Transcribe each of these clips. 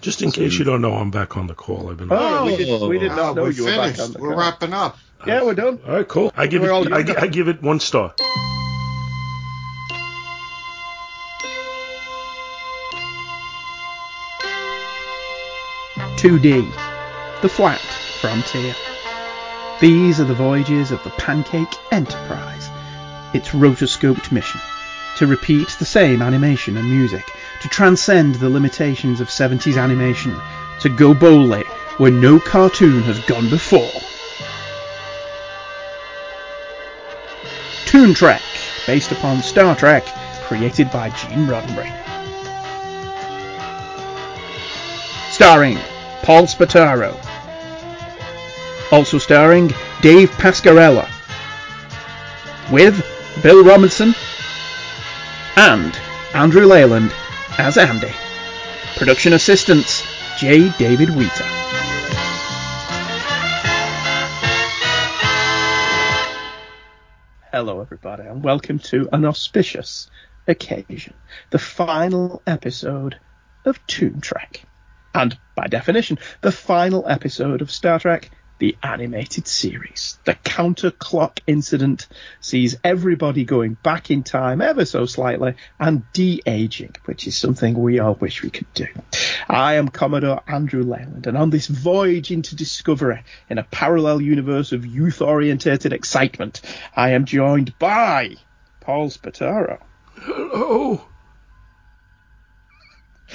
Just in case you don't know, I'm back on the call. I've been. Oh, we, did, we did not ah, know we're you were back finished. on the We're wrapping up. Yeah, we're done. All right, cool. I give We're it. I. I give it one star. Two D, the flat frontier. These are the voyages of the Pancake Enterprise. Its rotoscoped mission to repeat the same animation and music, to transcend the limitations of 70s animation, to go boldly where no cartoon has gone before. Toon Trek, based upon Star Trek, created by Gene Roddenberry. Starring Paul Spataro. Also starring Dave Pascarella. With Bill Robinson and Andrew Leyland as Andy. Production assistants J. David Wheater. Hello, everybody, and welcome to an auspicious occasion, the final episode of Toon Trek. And by definition, the final episode of Star Trek, the animated series. The counter clock incident sees everybody going back in time ever so slightly and de aging, which is something we all wish we could do. I am Commodore Andrew Leyland, and on this voyage into discovery in a parallel universe of youth orientated excitement, I am joined by Paul Spataro. Hello.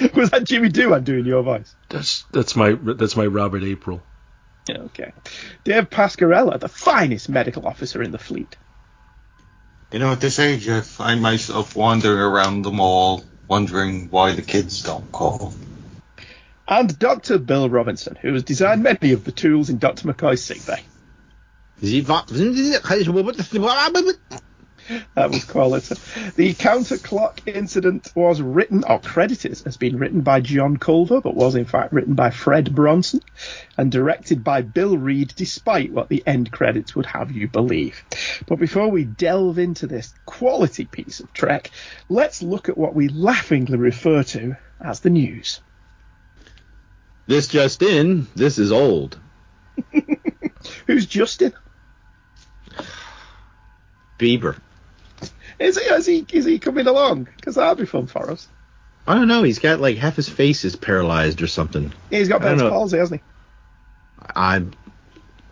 Was that Jimmy Doohan doing your voice? that's that's my that's my Robert April. Okay. Dave Pascarella, the finest medical officer in the fleet. You know, at this age, I find myself wandering around the mall, wondering why the kids don't call. And Dr. Bill Robinson, who has designed many of the tools in Dr. McCoy's sickbay. That was quality. The counter clock incident was written, or credited as being written by John Culver, but was in fact written by Fred Bronson and directed by Bill Reed, despite what the end credits would have you believe. But before we delve into this quality piece of Trek, let's look at what we laughingly refer to as the news. This just in, this is old. Who's Justin? Bieber. Is he, is he, is he coming along? Because that'd be fun for us. I don't know. He's got like half his face is paralyzed or something. He's got I don't Bell's palsy, hasn't he? I,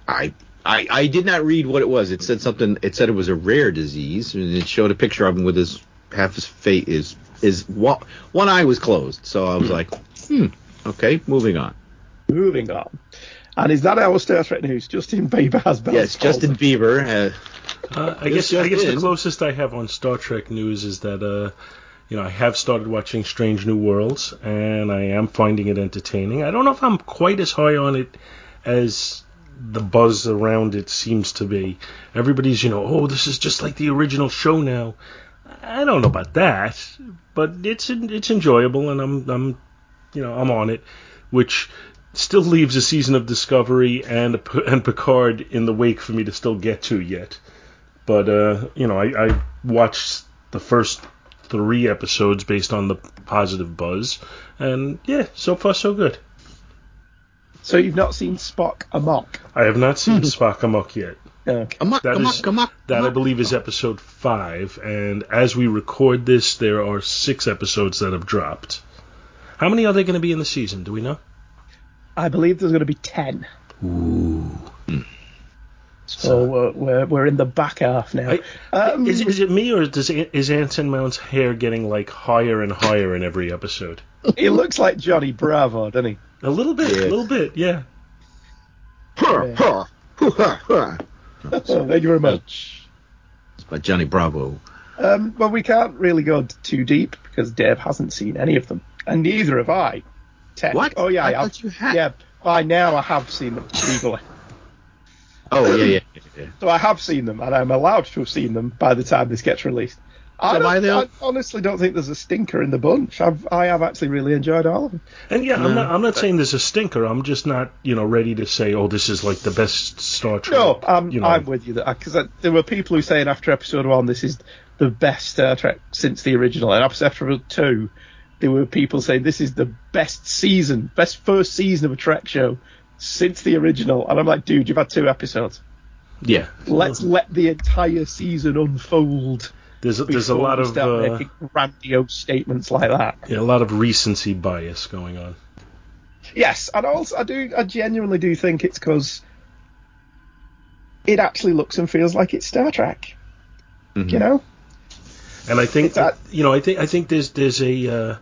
I, I, I did not read what it was. It said something. It said it was a rare disease, and it showed a picture of him with his half his face is is one one eye was closed. So I was like, hmm, okay, moving on. Moving on. And is that our Star threat news? Justin Bieber has Bell's Yes, Justin. Bieber. Uh, Uh, I This guess I guess the closest I have on Star Trek news is that uh, you know I have started watching Strange New Worlds and I am finding it entertaining. I don't know if I'm quite as high on it as the buzz around it seems to be. Everybody's you know oh this is just like the original show now. I don't know about that, but it's it's enjoyable and I'm I'm you know I'm on it, which still leaves a season of Discovery and and Picard in the wake for me to still get to yet but uh, you know, I, I watched the first three episodes based on the positive buzz, and yeah, so far so good. So you've not seen Spock Amok? I have not seen Spock Amok yet. Okay. come on, That come on, is- come on. That I believe is episode five, and as we record this, there are six episodes that have dropped. How many are there going to be in the season? Do we know? I believe there's going to be 10. Ooh. So we're, we're, we're in the back half now. I- Um, is, is it me or does is Anson Mount's hair getting like higher and higher in every episode? he looks like Johnny Bravo, doesn't he? A little bit, Yeah. a little bit, yeah. So thank you very much. It's by Johnny Bravo. Um, well, we can't really go too deep because Dave hasn't seen any of them, and neither have I. Tech. What? Oh yeah, I I have. thought you had. Yeah, by now I have seen them legally. Oh yeah, yeah, yeah, yeah. So I have seen them, and I'm allowed to have seen them by the time this gets released. I, So don't- why they all- I honestly don't think there's a stinker in the bunch. I've, I have actually really enjoyed all of them. And yeah, I'm No. not I'm not saying there's a stinker. I'm just not you know ready to say oh this is like the best Star Trek. No, I'm, you know. I'm with you because there were people who saying after episode one this is the best Star Trek since the original, and after episode two, there were people saying this is the best season, best first season of a Trek show since the original. And I'm like, dude, you've had two episodes. Yeah. Let's let the entire season unfold. There's a, there's a lot of uh, grandiose statements like that. yeah, a lot of recency bias going on. Yes, and also I do, I genuinely do think it's because it actually looks and feels like it's Star Trek. Mhm. You know, And I think that- you know I think I think there's there's a uh,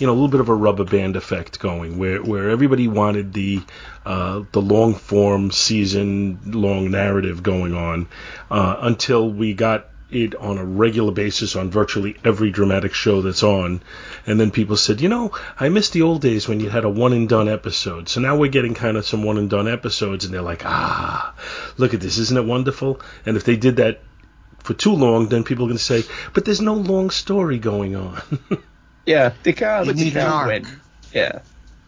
you know a little bit of a rubber band effect going where where everybody wanted the uh, the long form season long narrative going on uh, until we got it on a regular basis on virtually every dramatic show that's on. And then people said you know I miss the old days when you had a one and done episode. So now we're getting kind of some one and done episodes and they're like ah look at this. Isn't it wonderful? And if they did that for too long, then people are going to say, but there's no long story going on. yeah, they can't, You need an arc. win. Yeah,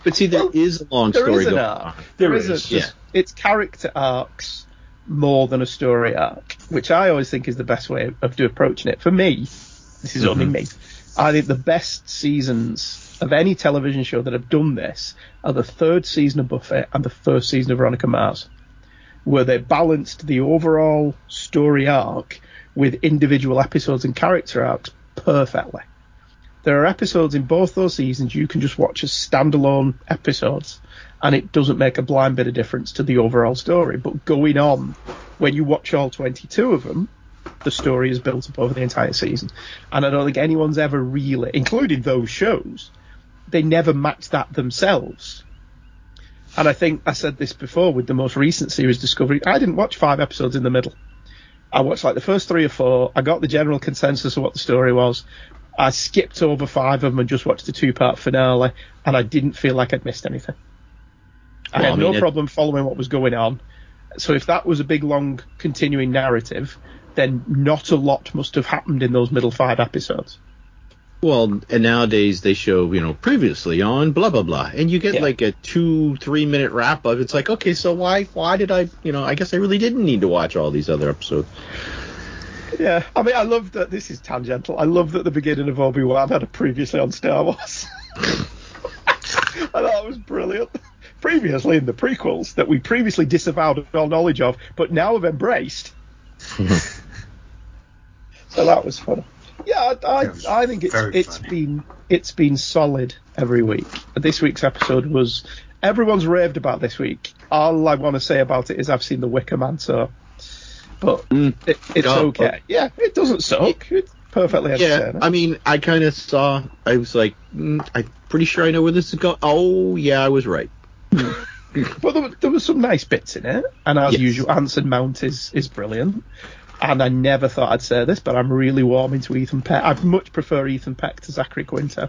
But see, there Well, is a long there story is an arc. There There is, is, yeah. It's character arcs more than a story arc, which I always think is the best way of do approaching it. For me, this is only mm-hmm. me. I think the best seasons of any television show that have done this are the third season of Buffy and the first season of Veronica Mars, where they balanced the overall story arc with individual episodes and character arcs perfectly. There are episodes in both those seasons you can just watch as standalone episodes, and it doesn't make a blind bit of difference to the overall story. But going on, when you watch all 22 of them, the story is built up over the entire season. And I don't think anyone's ever really, including those shows, they never match that themselves. And I think I said this before with the most recent series Discovery. I didn't watch five episodes in the middle. I watched like the first three or four. I got the general consensus of what the story was. I skipped over five of them and just watched the two part finale, and I didn't feel like I'd missed anything. I Well, had I mean, no it- problem following what was going on. So if that was a big, long, continuing narrative, then not a lot must have happened in those middle five episodes. Well, and nowadays they show, you know, previously on blah blah blah, and you get Yeah. like a two, three minute wrap up. It's like, okay, so why, why did I, you know, I guess I really didn't need to watch all these other episodes. Yeah, I mean, I love that this is tangential. I love that the beginning of Obi Wan had a previously on Star Wars. I thought it was brilliant. Previously in the prequels that we previously disavowed all knowledge of, but now have embraced. so that was fun. Yeah, I, I, I think it's it's funny. been it's been solid every week. This week's episode was everyone's raved about this week. All I want to say about it is I've seen the Wicker Man, so but Mm. it, it's Oh, okay. Yeah, it doesn't suck. It's perfectly Yeah. I mean, I kind of saw. I was like, mm, I'm pretty sure I know where this is going. Oh, yeah, I was right. but there, were- there was some nice bits in it, and as Yes. usual, Anson Mount is is brilliant. And I never thought I'd say this, but I'm really warming to Ethan Peck. I'd much prefer Ethan Peck to Zachary Quinto.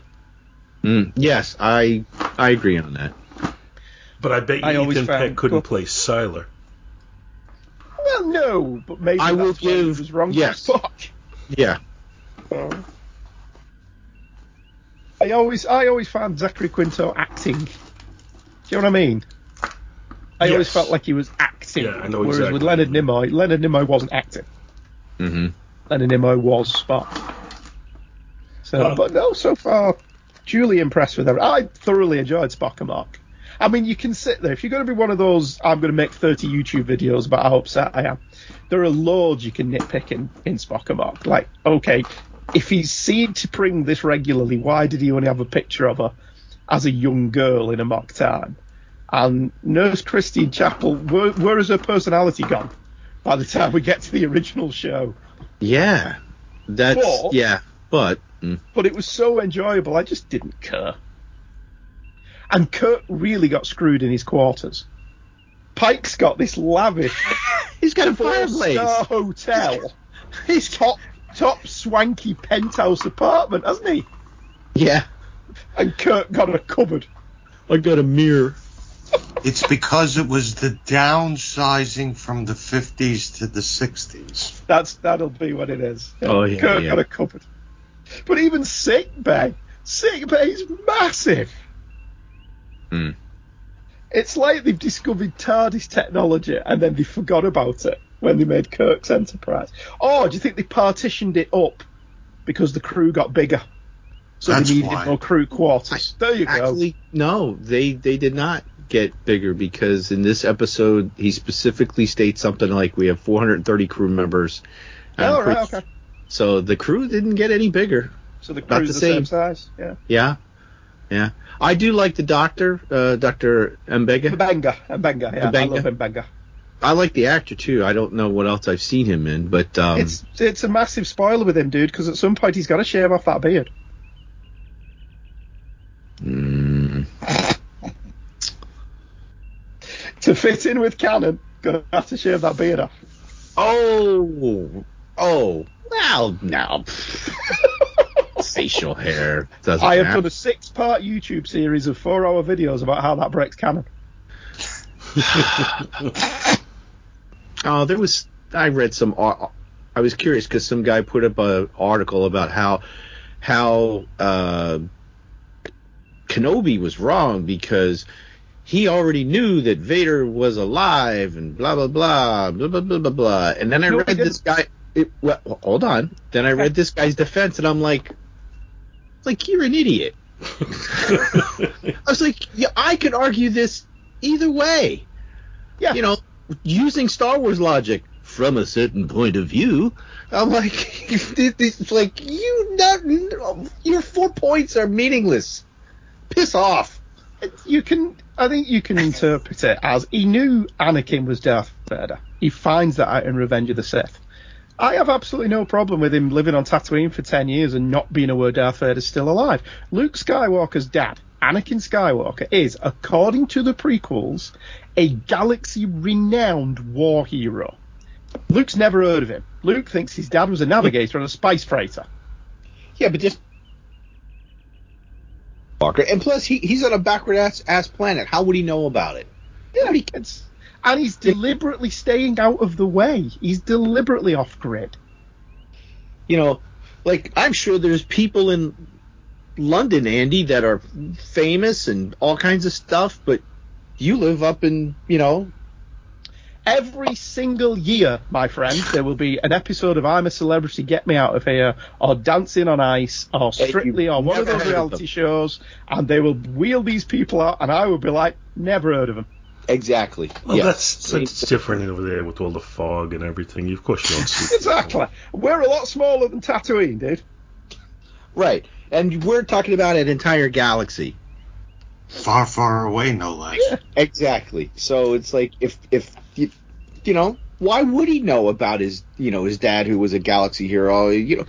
Mm, yes, I I agree on that. but I bet you I Ethan Peck couldn't play Sylar. Well, no, but maybe I will that's where he give- was wrong. for yes. Spock. Yeah, So, I always, I always found Zachary Quinto acting. Do you know what I mean? I always felt like he was acting. Yeah, I know whereas exactly with Leonard. Nimoy, Leonard Nimoy wasn't acting. Mm-hmm. Leonard Nimoy was Spock. So, Well- but no, so far, duly impressed with everything. I thoroughly enjoyed Spock Amok. I mean, you can sit there. If you're going to be one of those, I'm going to make 30 YouTube videos about how upset I am. There are loads you can nitpick in, in Spock Amok. Like, okay, if he's seen to bring this regularly, why did he only have a picture of her as a young girl in Amok Time? And Nurse Christine Chapel, where, where has her personality gone by the time we get to the original show? yeah, that's But- yeah, but mm, but it was so enjoyable. I just didn't care. And Kirk really got screwed in his quarters. Pike's got this lavish he's got a fireplace. four-star hotel, his top top swanky penthouse apartment, hasn't he? Yeah, And Kirk got a cupboard. I got a mirror. It's because it was the downsizing from the 50s to the 60s. That's that'll be what it is. Oh, yeah, Kirk yeah. got a cupboard. But even sick bay, sick bay's massive. Hmm. It's like they've discovered TARDIS technology and then they forgot about it when they made Kirk's Enterprise. Or do you think they partitioned it up because the crew got bigger? so That's they needed why. more crew quarters. There you go. No, they they did not get bigger because in this episode he specifically states something like we have 430 crew members. Oh, right, okay. So the crew didn't get any bigger. So the crew's the the same. same size. Yeah. Yeah, yeah. I do like the doctor, uh, Doctor Mbega. Mbenga, Mbenga, yeah, I love Mbenga. I like the actor too. I don't know what else I've seen him in, but um, It's it's a massive spoiler with him, dude, because at some point he's got to shave off that beard. mm, To fit in with canon, gonna have to shave that beard off. oh, oh, well, now facial hair doesn't. I have happen. done a six-part YouTube series of four-hour videos about how that breaks canon. oh, there was. I read some. Uh, I was curious because some guy put up an article about how how uh, Kenobi was wrong because he already knew that Vader was alive and blah blah blah blah blah blah blah. blah. And then I no, read this guy. It, well, hold on. Then I read this guy's defense, and I'm like, like you're an idiot. I was like, yeah, I could argue this either way. Yeah. You know, using Star Wars logic from a certain point of view. I'm like, it's like you not your four points are meaningless. Piss off. You can, I think you can interpret it as he knew Anakin was Darth Vader. He finds that out in Revenge of the Sith. I have absolutely no problem with him living on Tatooine for 10 years and not being aware Darth Vader's still alive. Luke Skywalker's dad, Anakin Skywalker, is, according to the prequels, a galaxy renowned war hero. Luke's never heard of him. Luke thinks his dad was a navigator on a spice freighter. Yeah, but just And plus, he, he's on a backward ass, ass planet. How would he know about it? Yeah, it's, and he's deliberately staying out of the way. He's deliberately off grid. You know, like I'm sure there's people in London, Andy, that are famous and all kinds of stuff, but you live up in, you know, Every single year, my friend, there will be an episode of I'm a Celebrity, Get Me Out of Here, or Dancing on Ice, or Strictly, or one of those heard of reality shows, and they will wheel these people out, and I will be like, never heard of them. Exactly. Well, yeah. that's that's different over there with all the fog and everything. Of course, you don't see. Exactly. We're a lot smaller than Tatooine, dude. right. And we're talking about an entire galaxy. Far, far away, no less. Exactly. So it's like if if you, you know why would he know about his you know his dad who was a galaxy hero you know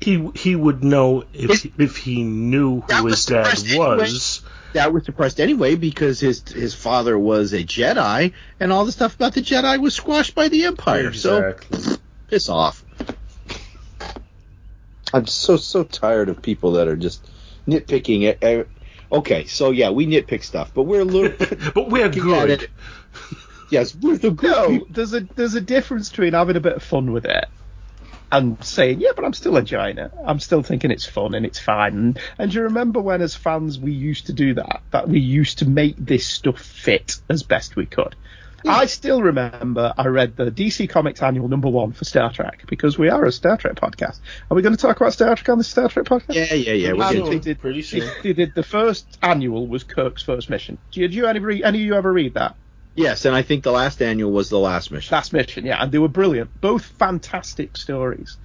He he would know if if he knew That who was his dad suppressed anyway. was. That was suppressed anyway because his his father was a Jedi and all the stuff about the Jedi was squashed by the Empire. So piss off. I'm so so tired of people that are just nitpicking it. Okay, so yeah, we nitpick stuff, but we're a little. But we're looking at good. it- yes, we're the good No, there's a there's a difference between having a bit of fun with it and saying, yeah, but I'm still enjoying it. I'm still thinking it's fun and it's fine. And, and do you remember when, as fans, we used to do that? That we used to make this stuff fit as best we could. I still remember I read the DC Comics annual number one for Star Trek because we are a Star Trek podcast. Are we going to talk about Star Trek on the Star Trek podcast? Yeah, yeah, yeah. We're they did, Pretty. They, they did the first annual was Kirk's first mission. Did you any, re- any of you ever read that? Yes, and I think the last annual was the last mission. Last Mission, yeah, and they were brilliant. Both fantastic stories.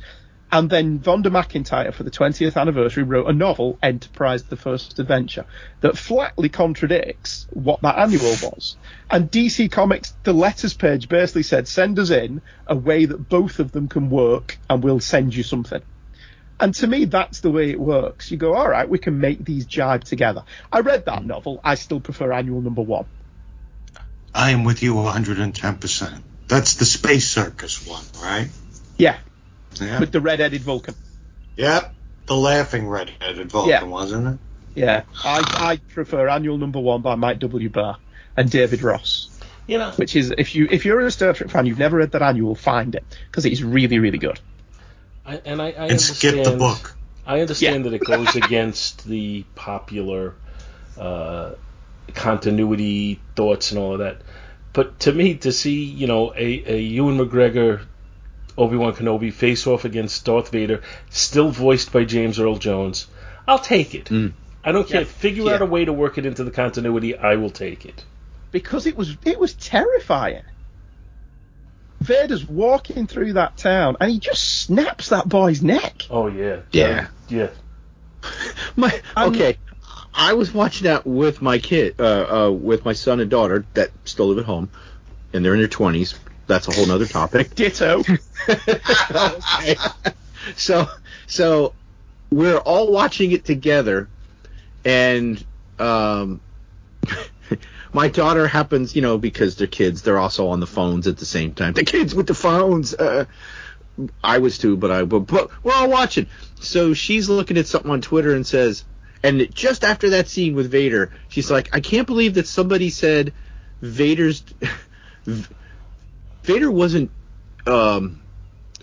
And then Vonda McIntyre, for the 20th anniversary, wrote a novel, Enterprise the First Adventure, that flatly contradicts what that annual was. And DC Comics, the letters page basically said, send us in a way that both of them can work, and we'll send you something. And to me, that's the way it works. You go, all right, we can make these jibe together. I read that novel. I still prefer annual number one. I am with you 110%. That's the Space Circus one, right? Yeah, Yeah. with the red-headed Vulcan. yep. The laughing red-headed Vulcan, Yeah. wasn't it? Yeah, I, I prefer annual number one by Mike W. Barr and David Ross, You know, which is if you if you're a Star Trek fan, you've never read that annual, find it because it's really really good. I, and I, I And understand. skip the book. I understand Yeah. that it goes against the popular uh, continuity thoughts and all of that. But to me, to see you know a, a Ewan McGregor, Obi Wan Kenobi face off against Darth Vader, still voiced by James Earl Jones, I'll take it. Mm. I don't care. Yeah. Figure Yeah. out a way to work it into the continuity. I will take it. because it was it was terrifying. Vader's walking through that town and he just snaps that boy's neck. Oh yeah. Yeah. Yeah. My I'm- okay. I was watching that with my kid, uh, uh, with my son and daughter that still live at home, and they're in their twenties. That's a whole nother topic. Ditto. okay. So, so we're all watching it together, and um, my daughter happens, you know, because they're kids, they're also on the phones at the same time. The kids with the phones. Uh, I was too, but I but, but we're all watching. So she's looking at something on Twitter and says, and just after that scene with Vader, she's like, I can't believe that somebody said Vader's Vader wasn't um,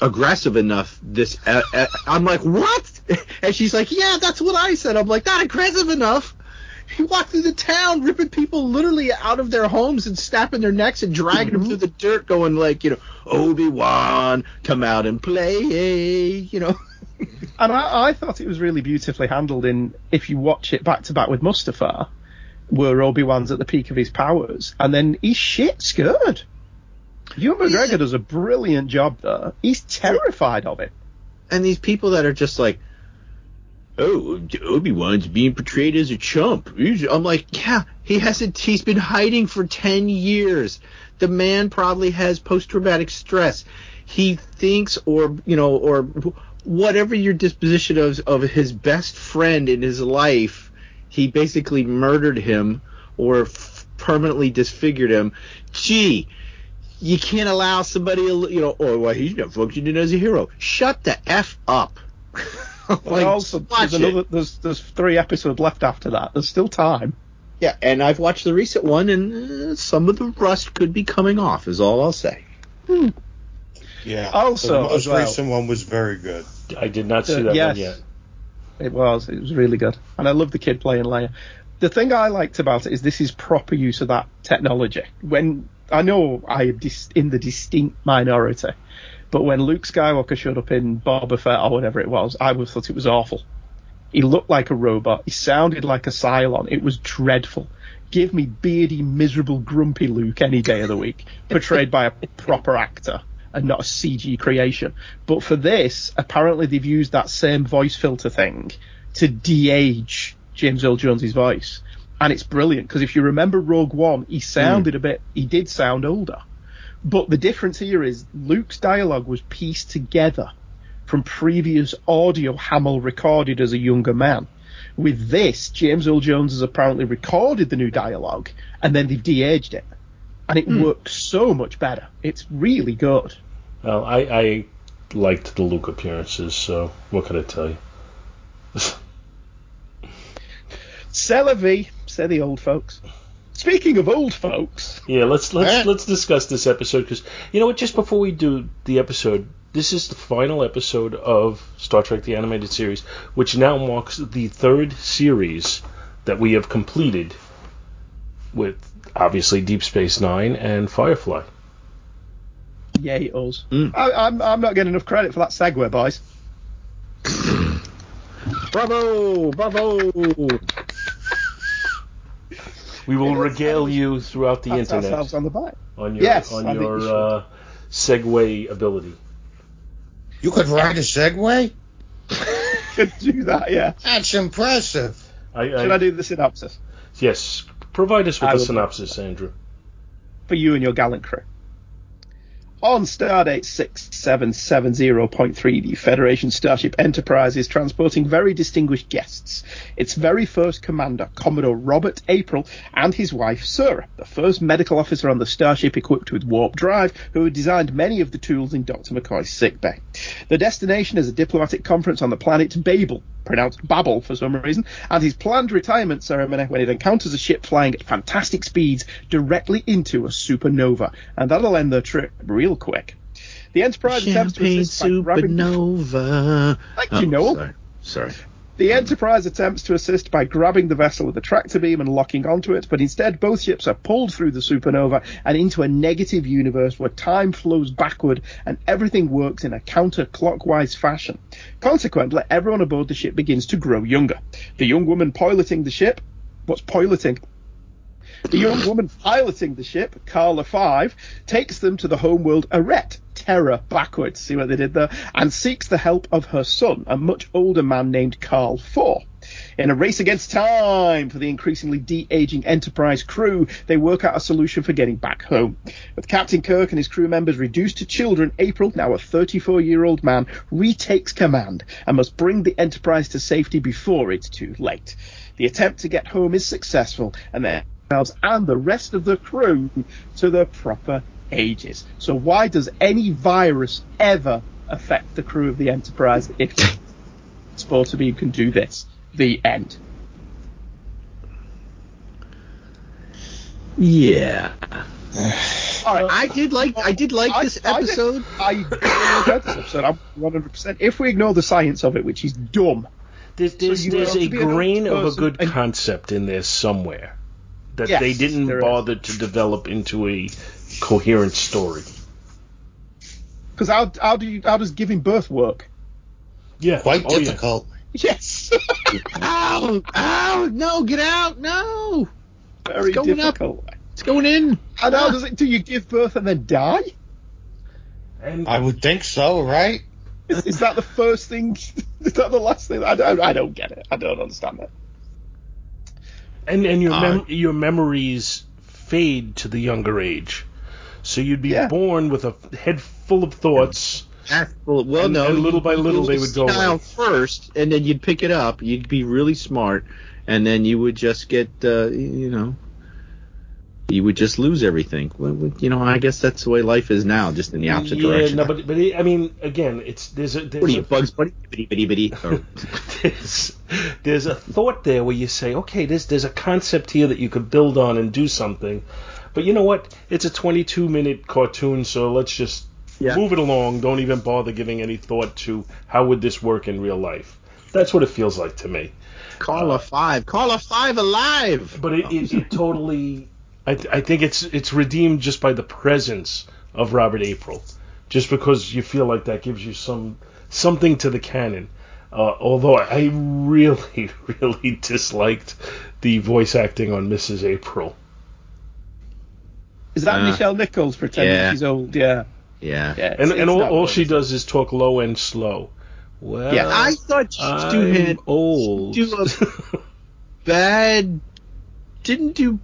aggressive enough. This uh, uh, I'm like, what? And she's like, yeah, that's what I said. I'm like, not aggressive enough. He walked through the town, ripping people literally out of their homes and snapping their necks and dragging them through the dirt, going like, you know, Obi Wan, come out and play, you know. And I, I thought it was really beautifully handled in if you watch it back to back with Mustafar, where Obi Wan's at the peak of his powers, and then he's shit scared. Ewan McGregor does a brilliant job there. He's terrified of it. and these people that are just like, oh, Obi Wan's being portrayed as a chump. I'm like, yeah, he hasn't. He's been hiding for ten years. The man probably has post traumatic stress. He thinks, or you know, or whatever your disposition of of his best friend in his life, he basically murdered him or f- permanently disfigured him. Gee, you can't allow somebody, you know, or well, he's not functioning as a hero. Shut the f up. Like, also, there's another. There's there's three episodes left after that. There's still time. Yeah, and I've watched the recent one, and uh, some of the rust could be coming off. Is all I'll say. Yeah. Also, the most well- recent one was very good. I did not see Uh, that yes. one yet. It was. It was really good. And I love the kid playing Leia. The thing I liked about it is this is proper use of that technology. When I know I am dis- in the distinct minority, but when Luke Skywalker showed up in Boba Fett or whatever it was, I was thought it was awful. He looked like a robot. He sounded like a Cylon. It was dreadful. Give me beardy, miserable, grumpy Luke any day of the week, portrayed by a proper actor and not a CG creation. But for this, apparently they've used that same voice filter thing to de-age James Earl Jones's voice. And it's brilliant because if you remember Rogue One, he sounded hmm. a bit, he did sound older. But the difference here is Luke's dialogue was pieced together from previous audio Hamill recorded as a younger man. With this, James Earl Jones has apparently recorded the new dialogue and then they've de-aged it. And it works so much better. It's really good. Well, I, I liked the Luke appearances, so what can I tell you? C'est la say the old folks. Speaking of old folks, Yeah, let's let's Eh. let's discuss this episode because you know what? Just before we do the episode, this is the final episode of Star Trek: The Animated Series, which now marks the third series that we have completed with obviously Deep Space Nine and Firefly. yay us. Mm. I, I'm, I'm not getting enough credit for that segue, boys. Bravo, bravo. We will Yeah, that's- regale you throughout the Pat internet on the back. on your Yes, on think your we should. uh, segue ability. You could ride a Segway? Could do that, yeah. That's impressive. I, Should I do the synopsis Yes, provide us with I a synopsis, Andrew. for you and your gallant crew? On Stardate 6770.3, the Federation Starship Enterprise is transporting very distinguished guests. Its very first commander, Commodore Robert April, and his wife, Sarah, the first medical officer on the starship equipped with warp drive, who had designed many of the tools in Dr. McCoy's sickbay. The destination is a diplomatic conference on the planet Babel, pronounced Babel for some reason, and his planned retirement ceremony when it encounters a ship flying at fantastic speeds directly into a supernova, and that'll end the trip real quick. The Enterprise attempts to Champagne assist by grabbing supernova. Like you oh, know. Sorry. sorry. The Enterprise attempts to assist by grabbing the vessel with a tractor beam and locking onto it, but instead both ships are pulled through the supernova and into a negative universe where time flows backward and everything works in a counterclockwise fashion. Consequently, everyone aboard the ship begins to grow younger. The young woman piloting the ship, what's piloting? The young woman piloting the ship, Karla 5, takes them to the homeworld Arret, Terra backwards, see what they did there, and seeks the help of her son, a much older man named Karl 4. In a race against time for the increasingly de-aging Enterprise crew, they work out a solution for getting back home. With Captain Kirk and his crew members reduced to children, April, now a 34-year-old man, retakes command and must bring the Enterprise to safety before it's too late. The attempt to get home is successful, and themselves and the rest of the crew to their proper ages. So why does any virus ever affect the crew of the Enterprise if Sportabeam can do this? The end. Yeah. All right. I did like I did like I- this I did- episode. I really enjoyed this episode. I'm 100%. If we ignore the science of it, which is dumb, There's, there's, you there's a to be an old grain of a good and- concept in there somewhere that Yes, they didn't there is. bother to develop into a coherent story. because how, how do you how does giving birth work? Yeah, Quite oh, yeah. difficult. Yes, Ow! Ow! No! Get out! No! very It's going up. difficult. It's going in. And how does it? Do you give birth and then die? And I would think so, right? Is, is that the first thing? Is that the last thing? I don't, I don't get it. I don't understand it. and and your Uh, mem- your memories fade to the younger age. So you'd be Yeah. born with a head full of thoughts. Well, well And- no. and little by little they would go away. first, and then you'd pick it up. You'd be really smart, and then you would just get, uh, you know, you would just lose everything. Well, you know, I guess that's the way life is now, just in the opposite yeah, direction. no, but but I mean, again, it's there's a there's what are you, a, Bugs Bunny? Bitty bitty bitty. Or, there's, there's a thought there where you say, okay, there's there's a concept here that you could build on and do something, but you know what? It's a 22 minute cartoon, so let's just Yeah. move it along. Don't even bother giving any thought to how would this work in real life. That's what it feels like to me. Call a five. Call a five alive. But it, it, it totally, I, I think it's it's redeemed just by the presence of Robert April, just because you feel like that gives you some something to the canon. Uh, although I really, really disliked the voice acting on Mrs. April. Is that Uh, Michelle Nichols pretending yeah. she's old? Yeah. Yeah. yeah And it's- and all, all she does is talk low and slow. Well, Yeah, I thought Stu I'm had old. do a- bad. Didn't do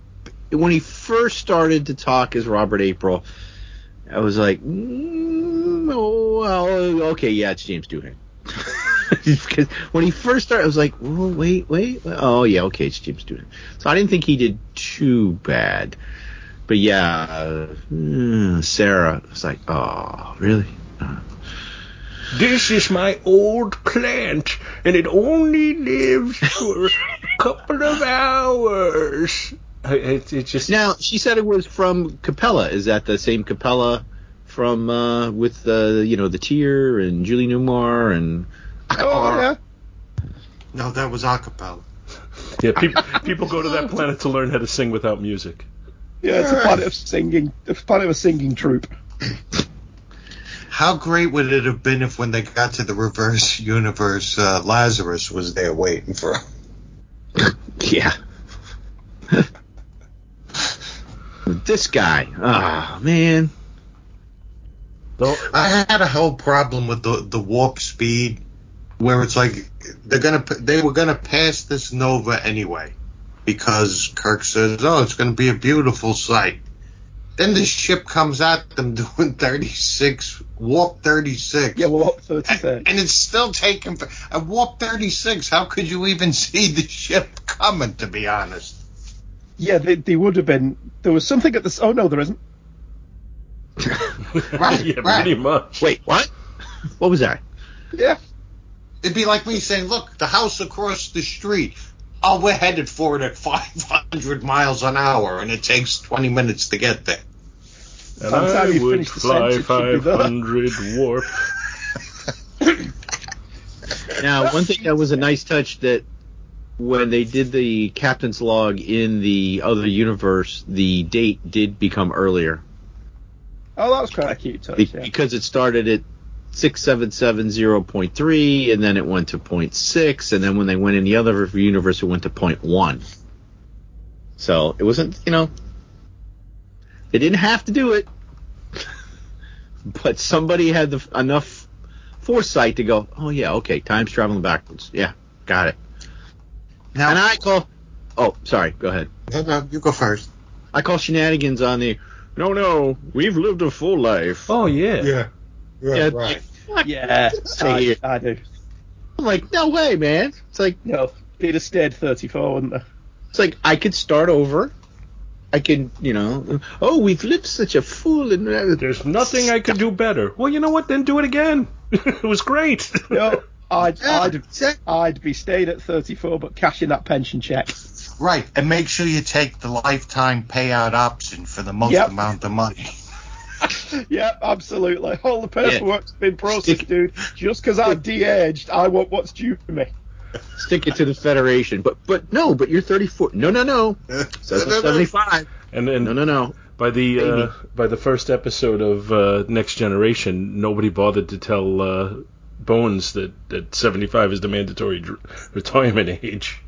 when he first started to talk as Robert April. I was like, mm, oh, well, okay, yeah, it's James Doohan. because when he first started, I was like, oh, wait, wait, wait, oh yeah, okay, it's James Doohan. So I didn't think he did too bad. But yeah, uh, Sarah was like, oh, really? Uh, This is my old plant, and it only lives for a couple of hours. I- It, it just Now she said it was from Capella. Is that the same Capella from uh, with the you know the Teer and Julie Newmar and Oh yeah. No, that was acapella. yeah. People, people go to that planet to learn how to sing without music. Yeah, it's a planet of singing. It's a of a singing troupe. How great would it have been if when they got to the reverse universe, uh, Lazarus was there waiting for him? yeah. this guy, ah man, Though, I had a whole problem with the the warp speed, where it's like they're gonna they were gonna pass this nova anyway, because Kirk says, "Oh, it's gonna be a beautiful sight." Then the ship comes at them doing 36 warp 36. Yeah, well, up and, 36. and it's still taking for at warp 36. How could you even see the ship coming? To be honest. Yeah, they, they would have been. There was something at the. Oh no, there isn't. Right, yeah, right. pretty much. wait, what? What was that? Yeah. It'd be like me saying, "Look, the house across the street. Oh, we're headed for it at 500 miles an hour, and it takes 20 minutes to get there." And By the time I you would finish the fly sentence, you'd be there. 500 warp. Now, one thing that was a nice touch that when they did the captain's log in the other universe, the date did become earlier Oh, that was quite a cute touch. Be- Yeah. because it started at 6770.3 and then it went to 0.6 and then when they went in the other universe it went to 0.1. So it wasn't, you know, they didn't have to do it, but somebody had the, enough foresight to go, oh yeah, okay, time's traveling backwards. Yeah, got it. Now, And I call, oh, sorry, go ahead. no, no, you go first. I call shenanigans on the, no, no, we've lived a full life. Oh yeah. Yeah. Yeah, right. like, Yeah, Say I. I do. I'm like, no way, man. It's like, No, they'd have stayed 34, wouldn't they? It's like I could start over. I can, you know, oh, we've lived such a fool and uh, There's nothing I could do better. Well, you know what? Then do it again. it was great. No, I'd, Yeah, I'd, I'd be staying at 34, but cashing that pension check. Right, and make sure you take the lifetime payout option for the most Yep. amount of money. yeah, absolutely. All the paperwork's been processed, dude. Just because I've de-aged, I want what's due to me. stick it to the Federation. But but no, but you're 34. No, no, no. Says I'm 75. And then No, no, no. by the uh, by the first episode of uh, Next Generation, nobody bothered to tell uh, Bones that, that 75 is the mandatory dr- retirement age.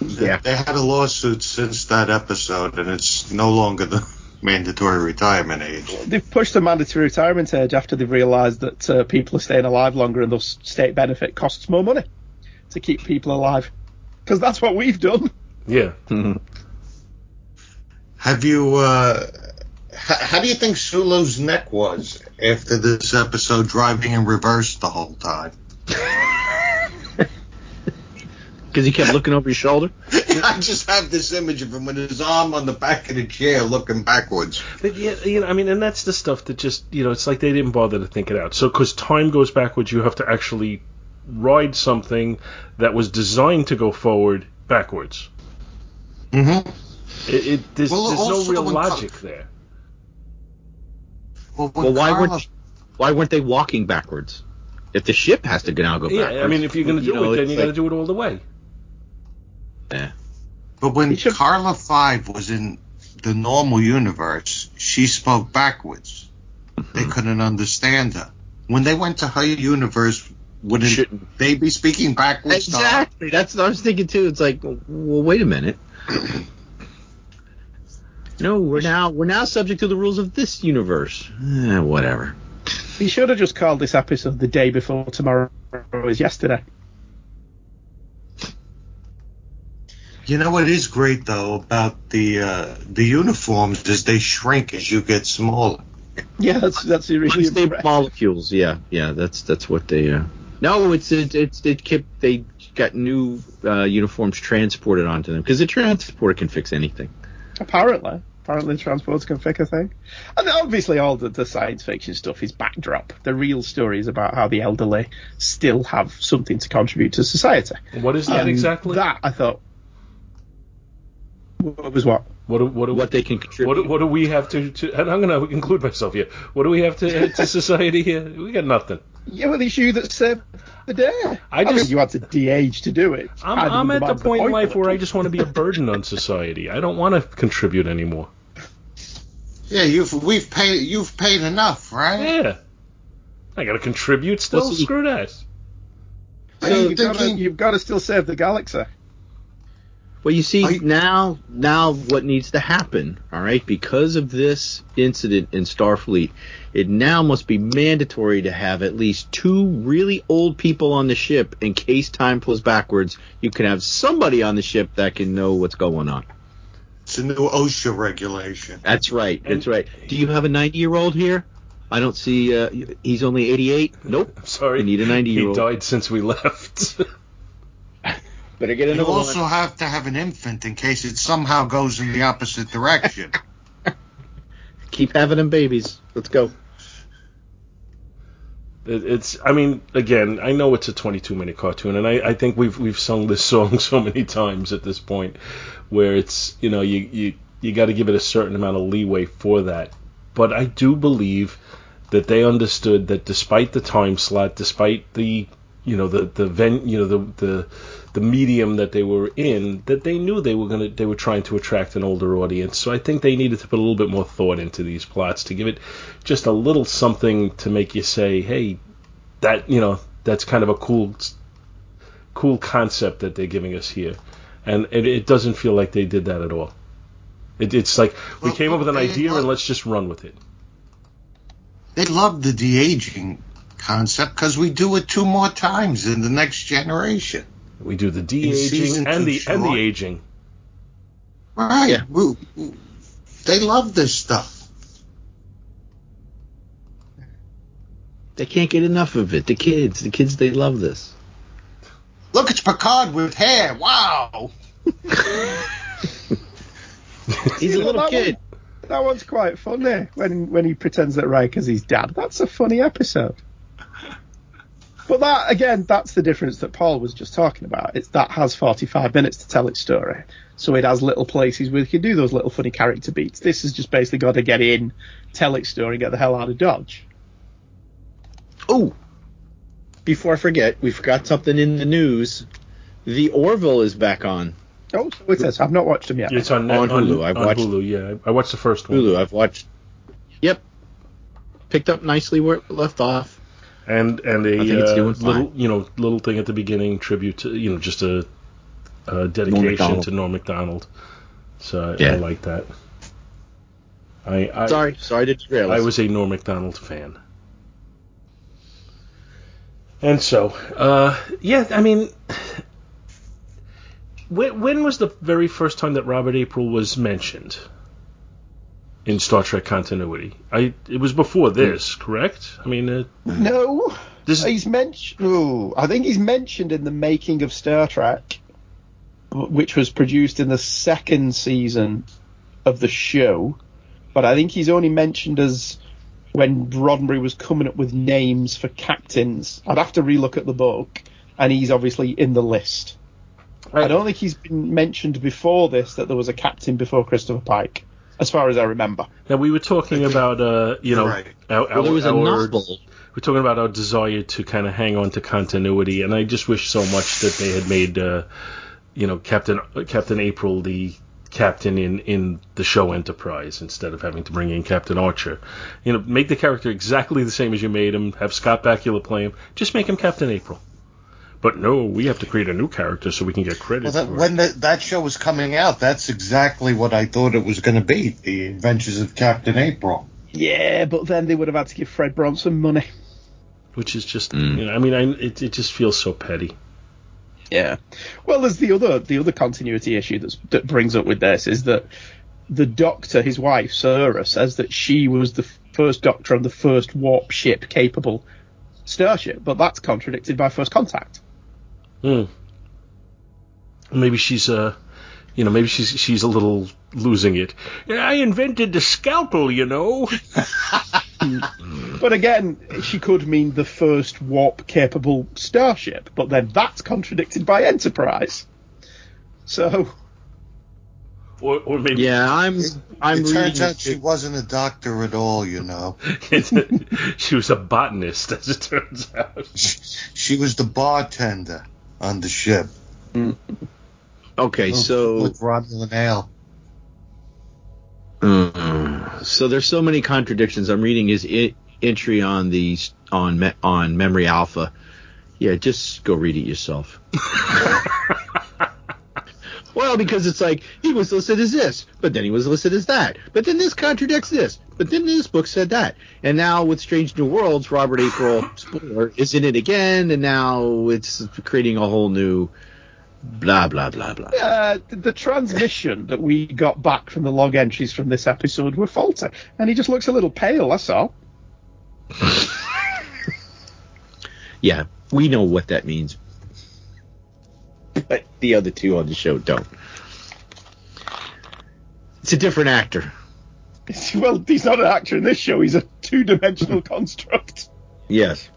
Yeah. They had a lawsuit since that episode, and it's no longer the mandatory retirement age. They've pushed the mandatory retirement age after they've realised that uh, people are staying alive longer and thus state benefit costs more money to keep people alive. Because that's what we've done. Yeah. Have you? Uh, h- how do you think Sulu's neck was after this episode, driving in reverse the whole time? Because he kept looking over his shoulder. I just have this image of him with his arm on the back of the chair, looking backwards. But yeah, you know, I mean, and that's the stuff that just, you know, it's like they didn't bother to think it out. So, because time goes backwards, you have to actually ride something that was designed to go forward backwards. Mm-hmm. It, it there's, Well, there's no real when logic co- there. Well, Well, why Karla- weren't why weren't they walking backwards? If the ship has to now go backwards, Yeah. I mean, if you're going to do know, it, then it's you got to like- do it all the way. Yeah. But when should- Karla Five was in the normal universe, she spoke backwards. They couldn't understand her. When they went to her universe, wouldn't Shouldn't- they be speaking backwards? to her? Exactly. That's what I was thinking too. It's like, well, wait a minute. No, we're now we're now subject to the rules of this universe. Eh, whatever. He should have just called this episode the day before tomorrow is yesterday. You know what is great though about the uh, the uniforms is they shrink as you get smaller. Yeah, that's that's really Unstable impressive. molecules. Yeah, yeah. That's that's what they. Uh, no, it's it, it's it kept they got new uh, uniforms transported onto them because the transporter can fix anything. Apparently. Apparently transports can fix a thing. And obviously all the, the science fiction stuff is backdrop. The real story is about how the elderly still have something to contribute to society. What is that And exactly? That I thought what was what? What do, what do, What they can contribute. what, what do we have to, to and I'm going to include myself here. What do we have to to society here? We got nothing. Yeah, well, it's you that saved the day. I mean, just- you had to de-age to do it. I'm, I'm at the undermines point in life where I just want to be a burden on society. I don't want to contribute anymore. Yeah, you've we've paid you've paid enough, right? Yeah. I got to contribute still. Well, see- Screw that. Are you you've, got to, you've got to still save the galaxy. Well, you see Are you- now, now what needs to happen, all right? Because of this incident in Starfleet, it now must be mandatory to have at least two really old people on the ship in case time flows backwards. You can have somebody on the ship that can know what's going on. It's a new OSHA regulation. That's right. That's right. Do you have a 90 year old here? I don't see. Uh, he's only 88. Nope. I'm sorry. You need a 90 year old. He died since we left. Better get You also one. have to have an infant in case it somehow goes in the opposite direction. Keep having them babies. Let's go. It- it's I mean again I know it's a 22 minute cartoon and I, I think we've we've sung this song so many times at this point where it's you know you you, you got to give it a certain amount of leeway for that but I do believe that they understood that despite the time slot despite the you know the the ven, you know the the the medium that they were in that they knew they were gonna they were trying to attract an older audience. So I think they needed to put a little bit more thought into these plots to give it just a little something to make you say, hey, that you know that's kind of a cool cool concept that they're giving us here, and it, it doesn't feel like they did that at all. It, it's like we Well, came up with an idea and let's just run with it. They love the de aging concept because we do it two more times in the next generation. We do the In de aging and two, the and the aging. Right. Yeah. We- we- they love this stuff. They can't get enough of it. The kids, the kids, they love this. Look, it's Picard with hair. Wow. He's a You know, little that kid. One, that one's quite funny when when he pretends that Riker's his dad. That's a funny episode. But that again, that's the difference that Paul was just talking about. It's that has 45 minutes to tell its story, so it has little places where you can do those little funny character beats. This has just basically got to get in, tell its story, get the hell out of Dodge. Oh, before I forget, we forgot something in the news. The Orville is back on Oh, so it is. I've not watched them yet. It's on, On on Hulu. I've on watched- Hulu. Yeah, I watched the first one. Hulu. I've watched. Yep, picked up nicely where it left off. And and a I think it's uh, little you know little thing at the beginning tribute to you know just a, a dedication Macdonald. to Norm Macdonald. So I, Yeah. I like that. I I, Sorry, sorry to derail. I was a Norm Macdonald fan. And so, uh, yeah, I mean, when, when was the very first time that Robert April was mentioned in Star Trek continuity? I it was before this, correct? I mean, uh, No, this he's mentioned. I think he's mentioned in the making of Star Trek, which was produced in the second season of the show. But I think he's only mentioned as when Roddenberry was coming up with names for captains. I'd have to relook at the book, and he's obviously in the list. I don't think he's been mentioned before this that there was a captain before Christopher Pike, as far as I remember. Now we were talking about, uh, you know, Right. our, well, there was a our- novel. we're talking about our desire to kind of hang on to continuity, and I just wish so much that they had made, uh, you know, Captain Captain April the captain in in the show Enterprise instead of having to bring in Captain Archer. You know, make the character exactly the same as you made him. Have Scott Bakula play him. Just make him Captain April. But no, we have to create a new character so we can get credit Well, that, for when the, that show was coming out, that's exactly what I thought it was going to be: the Adventures of Captain April. Yeah, but then they would have had to give Fred Bronson money. Which is just, Mm. you know, I mean, I, it, it just feels so petty. Yeah. Well, there's the other the other continuity issue that's, that brings up with this is that the Doctor, his wife Sarah, says that she was the first Doctor on the first warp ship capable starship, but that's contradicted by First Contact. Hmm. Maybe she's uh you know, maybe she's she's a little losing it. Yeah, I invented the scalpel, you know. But again, she could mean the first warp capable starship, but then that's contradicted by Enterprise. So Or, or maybe Yeah, I'm. I'm it turns reading. out she wasn't a doctor at all, you know. she was a botanist, as it turns out. She was the bartender on the ship. okay, so with Romulan ale. Uh, so there's so many contradictions. I'm reading his I- entry on the on me- on Memory Alpha. Yeah, just go read it yourself. well, because it's like he was listed as this, but then he was listed as that, but then this contradicts this, but then this book said that, and now with Strange New Worlds, Robert April spoiler is in it again, and now it's creating a whole new blah blah blah blah. uh, the, the transmission that we got back from the log entries from this episode were faulty, and he just looks a little pale. That's all. Yeah, we know what that means. But the other two on the show don't. It's a different actor. Well, he's not an actor in this show. He's a two-dimensional construct. Yes.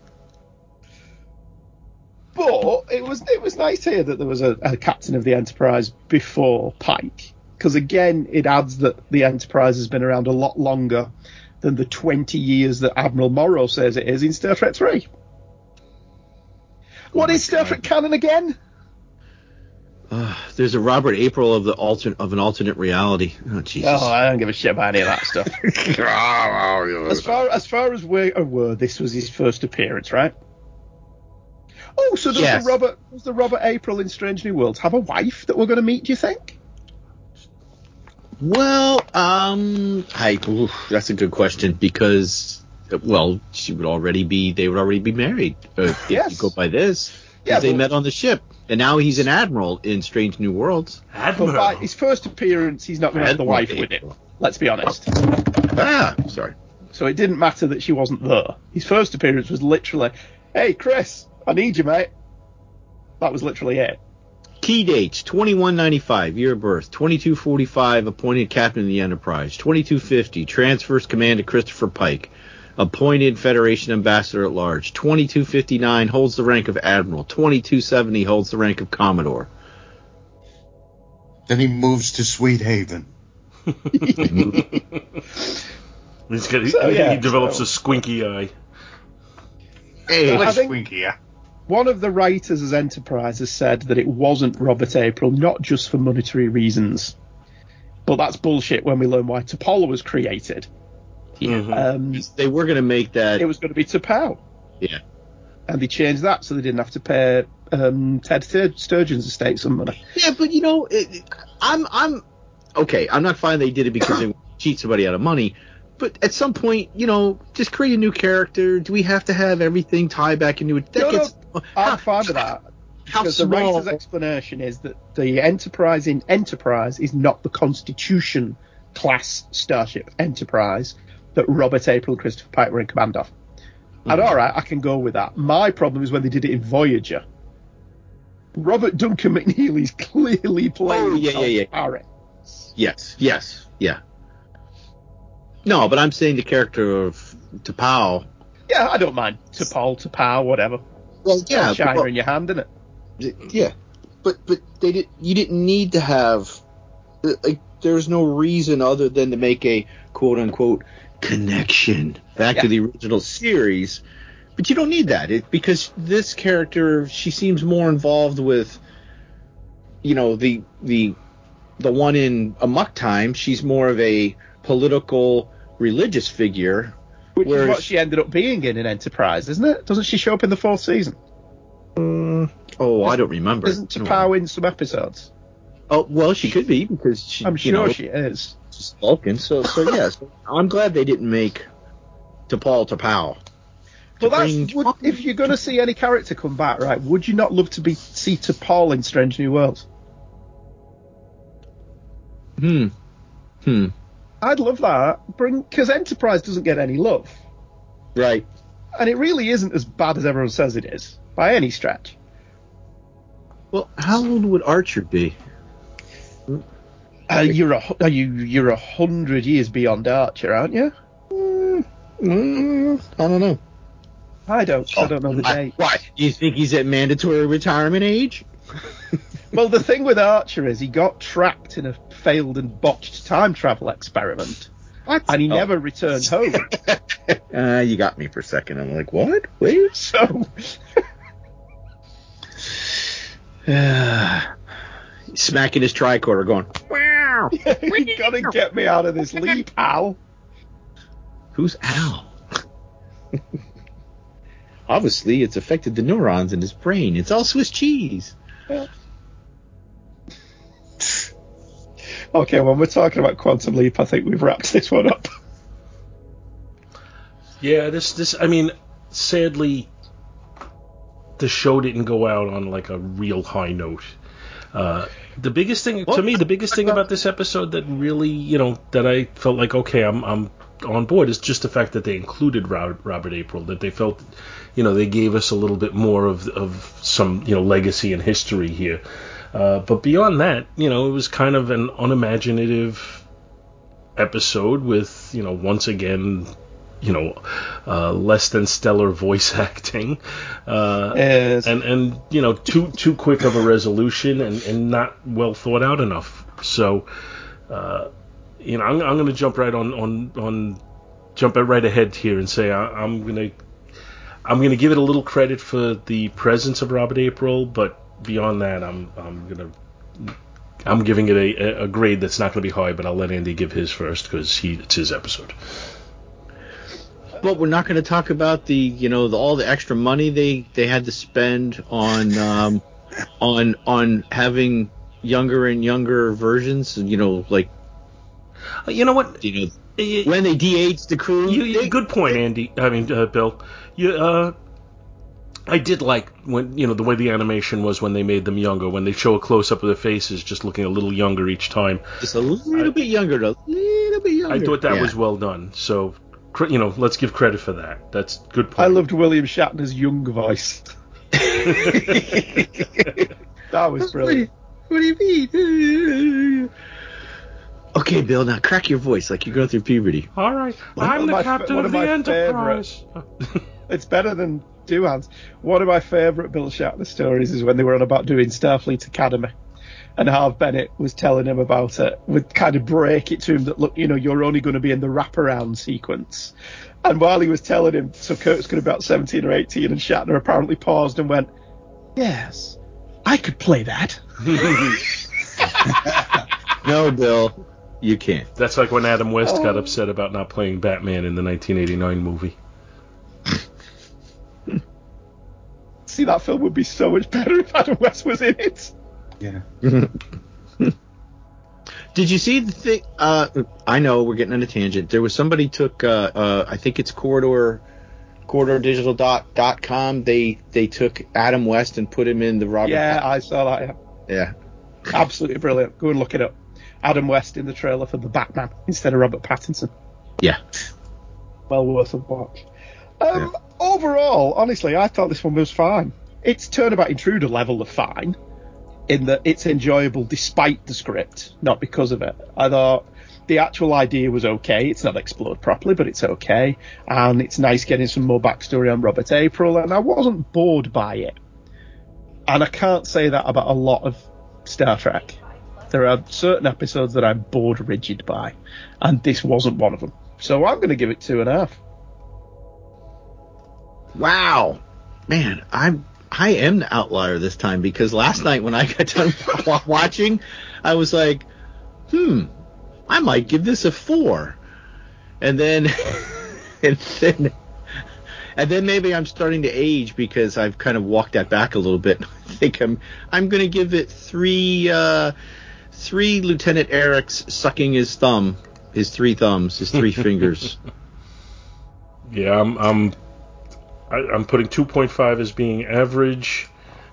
But it was it was nice here that there was a, a captain of the Enterprise before Pike, because again, it adds that the Enterprise has been around a lot longer than the 20 years that Admiral Morrow says it is in Star Trek 3. What oh my is Star God. Trek canon again? Uh, there's a Robert April of the alternate of an alternate reality. Oh Jesus. Oh, I don't give a shit about any of that stuff. as far as far as we're aware, this was his first appearance, right? Oh, so does Yes. the Robert does the Robert April in Strange New Worlds have a wife that we're going to meet? Do you think? Well, um, I oof, that's a good question because, well, she would already be. They would already be married. Uh, if Yes. you go by this, 'cause Yeah, they met on the ship, and now he's an admiral in Strange New Worlds. But Admiral. by his first appearance, he's not going to have the wife with him. Let's be honest. Ah, sorry. So it didn't matter that she wasn't there. His first appearance was literally, "Hey, Chris, I need you, mate." That was literally it. Key dates: 2195, year of birth. 2245, appointed captain of the Enterprise. 2250, transfers command to Christopher Pike. Appointed Federation ambassador at large. 2259, holds the rank of admiral. 2270, holds the rank of commodore. Then he moves to Sweet Haven. He's got, So, he, yeah, he develops so- a squinky eye. Hey, I Squinky, yeah. One of the writers as Enterprise has said that it wasn't Robert April, not just for monetary reasons. But that's bullshit when we learn why T'Pol was created. Mhm. Um, they were going to make that. it was going to be T'Pau. Yeah. And they changed that so they didn't have to pay um, Ted Stur- Sturgeon's estate some money. Yeah, but you know, it, I'm I'm okay. I'm not fine they did it because they cheat somebody out of money. But at some point, you know, just create a new character. Do we have to have everything tie back into it? That No, no, I'm fine with that. How Because the small? writer's explanation is that the Enterprise in Enterprise is not the Constitution class starship Enterprise that Robert April and Christopher Pike were in command of. And Mhm. all right, I can go with that. My problem is when they did it in Voyager. Robert Duncan McNeely's clearly playing Oh, yeah, yeah, yeah. Parrot. Yes, yes, yeah. No, but I'm saying the character of T'Pau. Yeah, I don't mind. To Pow, whatever. Well, yeah, Shiner but- in your hand, innit? yeah, but but they did. You didn't need to have. uh, Like, there's no reason other than to make a quote unquote connection back to the original series. But you don't need that it, because this character, she seems more involved with, you know, the the the one in Amok Time. She's more of a political religious figure. Which is what she ended up being in in Enterprise, isn't it? Doesn't she show up in the fourth season? Mm, oh, I don't remember. Isn't T'Pau in some episodes? Oh well, she could be because she. I'm you sure know, she is. Just Vulcan. So so yes, I'm glad they didn't make T'Pol T'Pau. But To that's bring- would, if you're going to see any character come back, right? Would you not love to be see T'Pol in Strange New Worlds? Hmm. Hmm. I'd love that. Bring because Enterprise doesn't get any love, Right. and it really isn't as bad as everyone says it is by any stretch. Well, how old would Archer be? Uh, you're a are you you're a hundred years beyond Archer, aren't you? Mm, I don't know. I don't. I don't know the Why? date. Why? Do you think he's at mandatory retirement age? Well, the thing with Archer is he got trapped in a failed and botched time travel experiment, What? and he Oh. never returned home. Uh, you got me for a second. I'm like, what? Wait. So Smacking his tricorder, going. Wow. you gotta get me out of this leap, Al. Who's Al? Obviously, it's affected the neurons in his brain. It's all Swiss cheese. Okay, when we're talking about Quantum Leap, I think we've wrapped this one up. Yeah, this this I mean, sadly, the show didn't go out on like a real high note. Uh, the biggest thing Well, to me, the biggest thing about this episode that really, you know, that I felt like okay, I'm I'm on board is just the fact that they included Ro- Robert April, that they felt, you know, they gave us a little bit more of of some you know legacy and history here. Uh, but beyond that, you know, it was kind of an unimaginative episode with, you know, once again, you know, uh, less than stellar voice acting, uh, Yes. and and you know, too too quick of a resolution and, and not well thought out enough. So, uh, you know, I'm, I'm going to jump right on on on jump right ahead here and say I, I'm going to. I'm going to give it a little credit for the presence of Robert April, but beyond that, I'm I'm gonna I'm giving it a, a grade that's not going to be high, but I'll let Andy give his first because he it's his episode. But we're not going to talk about the you know the, all the extra money they they had to spend on um, on on having younger and younger versions. You know, like Uh, You know what? you know Y- when they de-aged the crew. You, you- they- good point, Andy. I mean, uh, Bill. You, uh, I did like when you know the way the animation was when they made them younger. When they show a close up of their faces, just looking a little younger each time. just a little bit younger, a little bit younger. I thought that Yeah. was well done. So, cr- you know, let's give credit for that. That's good point. I loved William Shatner's young voice. That was brilliant. What do you mean? Okay, Bill. Now crack your voice like you're going through puberty. All right, One I'm the my fa- captain one of of the my Enterprise. It's better than Doohan's. One of my favourite Bill Shatner stories is when they were on about doing Starfleet Academy. And Harve Bennett was telling him about it, would kind of break it to him that, look, you know, you're only going to be in the wraparound sequence. And while he was telling him, so Kirk's going to be about 17 or 18, and Shatner apparently paused and went, Yes, I could play that. No, Bill, you can't. That's like when Adam West got Oh. upset about not playing Batman in the 1989 movie. See, that film would be so much better if Adam West was in it. Yeah. Did you see the thing? Uh, I know we're getting on a tangent. There was somebody took, uh, uh, I think it's corridor, corridordigital dot dot com. They they took Adam West and put him in the Robert. Yeah, Pat- I saw that. Yeah. yeah. Absolutely brilliant. Go and look it up. Adam West in the trailer for the Batman instead of Robert Pattinson. Yeah. Well worth a watch. Um, Overall, honestly, I thought this one was fine. It's Turnabout Intruder level of fine, in that it's enjoyable despite the script, not because of it. I thought the actual idea was okay. It's not explored properly, but it's okay. And it's nice getting some more backstory on Robert April, and I wasn't bored by it. And I can't say that about a lot of Star Trek. There are certain episodes that I'm bored rigid by, and this wasn't one of them. So I'm going to give it two and a half. Wow, man, I'm I am the outlier this time because last night when I got done watching, I was like, hmm, I might give this a four, and then and then and then maybe I'm starting to age because I've kind of walked that back a little bit. I think I'm I'm gonna give it three uh, three Lieutenant Arex sucking his thumb, his three thumbs, his three fingers. Yeah, I'm I'm I, I'm putting 2.5 as being average,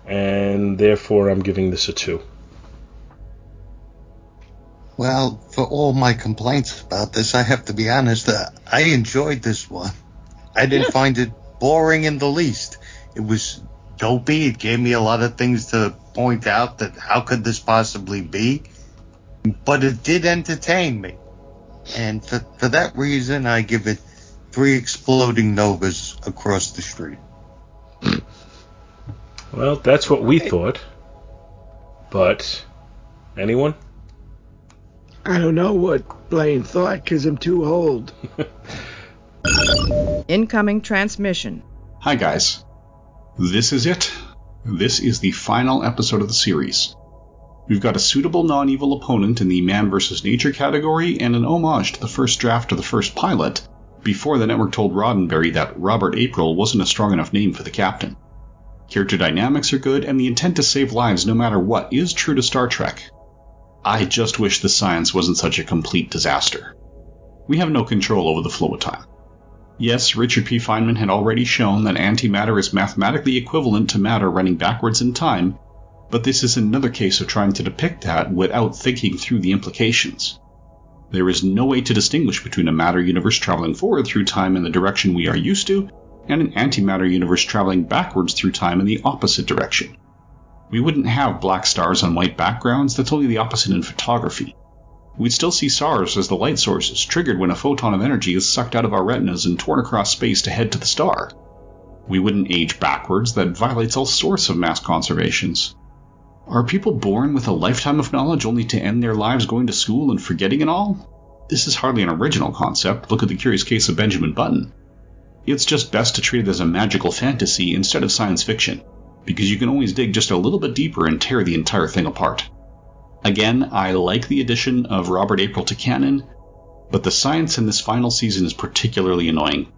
and therefore I'm giving this a two. Well, for all my complaints about this, I have to be honest. Uh, I enjoyed this one. I didn't find it boring in the least. It was dopey. It gave me a lot of things to point out that how could this possibly be? But it did entertain me. And for, for that reason, I give it three exploding novas across the street. Well, that's what we thought. But anyone? I don't know what Blaine thought because I'm too old. Incoming transmission. Hi, guys. This is it. This is the final episode of the series. We've got a suitable non evil opponent in the man versus nature category and an homage to the first draft of the first pilot before the network told Roddenberry that Robert April wasn't a strong enough name for the captain. Character dynamics are good, and the intent to save lives no matter what is true to Star Trek. I just wish the science wasn't such a complete disaster. We have no control over the flow of time. Yes, Richard P. Feynman had already shown that antimatter is mathematically equivalent to matter running backwards in time, but this is another case of trying to depict that without thinking through the implications. There is no way to distinguish between a matter universe traveling forward through time in the direction we are used to, and an antimatter universe traveling backwards through time in the opposite direction. We wouldn't have black stars on white backgrounds, that's only the opposite in photography. We'd still see stars as the light sources, triggered when a photon of energy is sucked out of our retinas and torn across space to head to the star. We wouldn't age backwards, that violates all sorts of mass conservations. Are people born with a lifetime of knowledge only to end their lives going to school and forgetting it all? This is hardly an original concept. Look at the curious case of Benjamin Button. it's just best to treat it as a magical fantasy instead of science fiction, because you can always dig just a little bit deeper and tear the entire thing apart. Again, I like the addition of Robert April to canon, but the science in this final season is particularly annoying.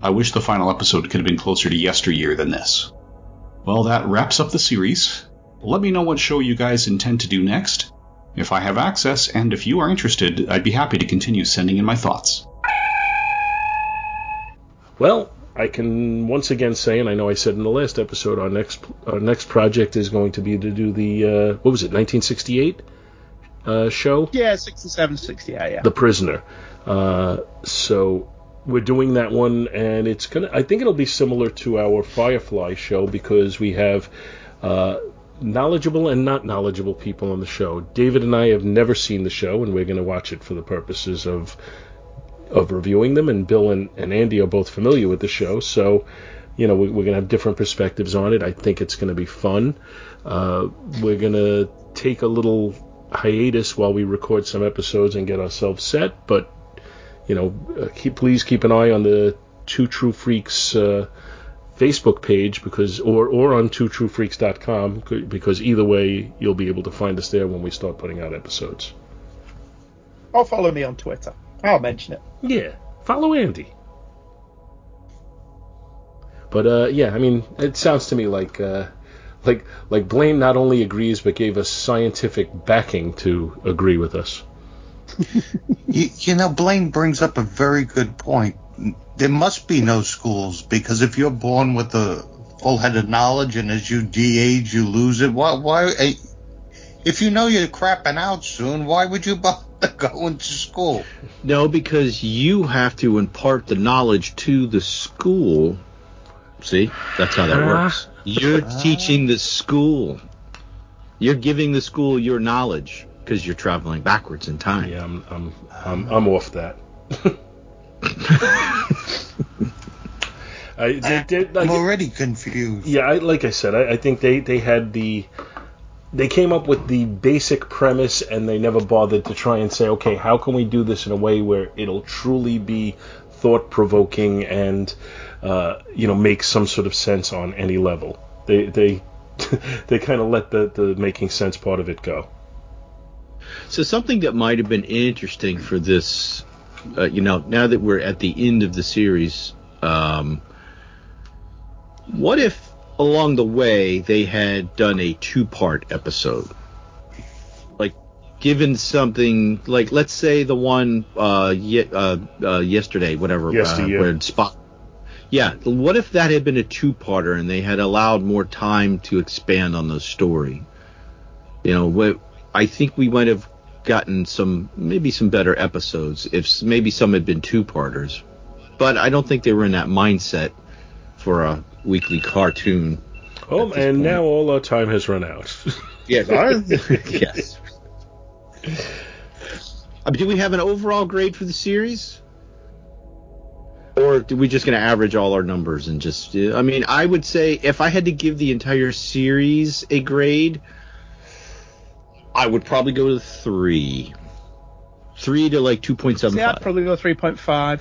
I wish the final episode could have been closer to yesteryear than this. Well, that wraps up the series. Let me know what show you guys intend to do next. If I have access, and if you are interested, I'd be happy to continue sending in my thoughts. Well, I can once again say, and I know I said in the last episode, our next our next project is going to be to do the uh, what was it, 1968 uh, show, Yeah, 67, 68, yeah. The Prisoner. Uh, so we're doing that one, and it's gonna. I think it'll be similar to our Firefly show because we have uh, knowledgeable and not knowledgeable people on the show. David and I have never seen the show, and we're going to watch it for the purposes of of reviewing them. And Bill and, and Andy are both familiar with the show, so you know we, we're going to have different perspectives on it. I think it's going to be fun. Uh, we're going to take a little hiatus while we record some episodes and get ourselves set, but you know, uh, keep please keep an eye on the Two True Freaks uh, Facebook page because or or on twotruefreaks.com c- because either way you'll be able to find us there when we start putting out episodes. Or follow me on Twitter. I'll mention it. Yeah, follow Andy. But uh, yeah, I mean, it sounds to me like uh, like like Blaine not only agrees but gave us scientific backing to agree with us. You, you know, Blaine brings up a very good point. There must be no schools because if you're born with a full head of knowledge and as you de-age you lose it, why? Why? eh, If you know you're crapping out soon, why would you bother going to school? No, because you have to impart the knowledge to the school. See, that's how that works. You're teaching the school. You're giving the school your knowledge because you're traveling backwards in time. Yeah, I'm I'm I'm, I'm off that. I, they, they, like, I'm already confused. yeah, I, like I said, I, I think they, they had the they came up with the basic premise and they never bothered to try and say, okay, how can we do this in a way where it'll truly be thought provoking and uh, you know make some sort of sense on any level. They they they kind of let the the making sense part of it go. So something that might have been interesting for this, uh, you know, now that we're at the end of the series, um, what if along the way they had done a two-part episode, like given something like let's say the one uh, ye- uh, uh yesterday, whatever, uh, Yesteryear. where Spock. Yeah, what if that had been a two-parter and they had allowed more time to expand on the story? You know, what I think we might have gotten some maybe some better episodes if maybe some had been two-parters. But I don't think they were in that mindset for a weekly cartoon. Oh, and point. now all our time has run out. Yes, yes. Uh, do we have an overall grade for the series? Or do we just going to average all our numbers and just? uh, I mean, I would say if I had to give the entire series a grade, I would probably go to three, three to like two point seven Yeah, I'd probably go 3.5.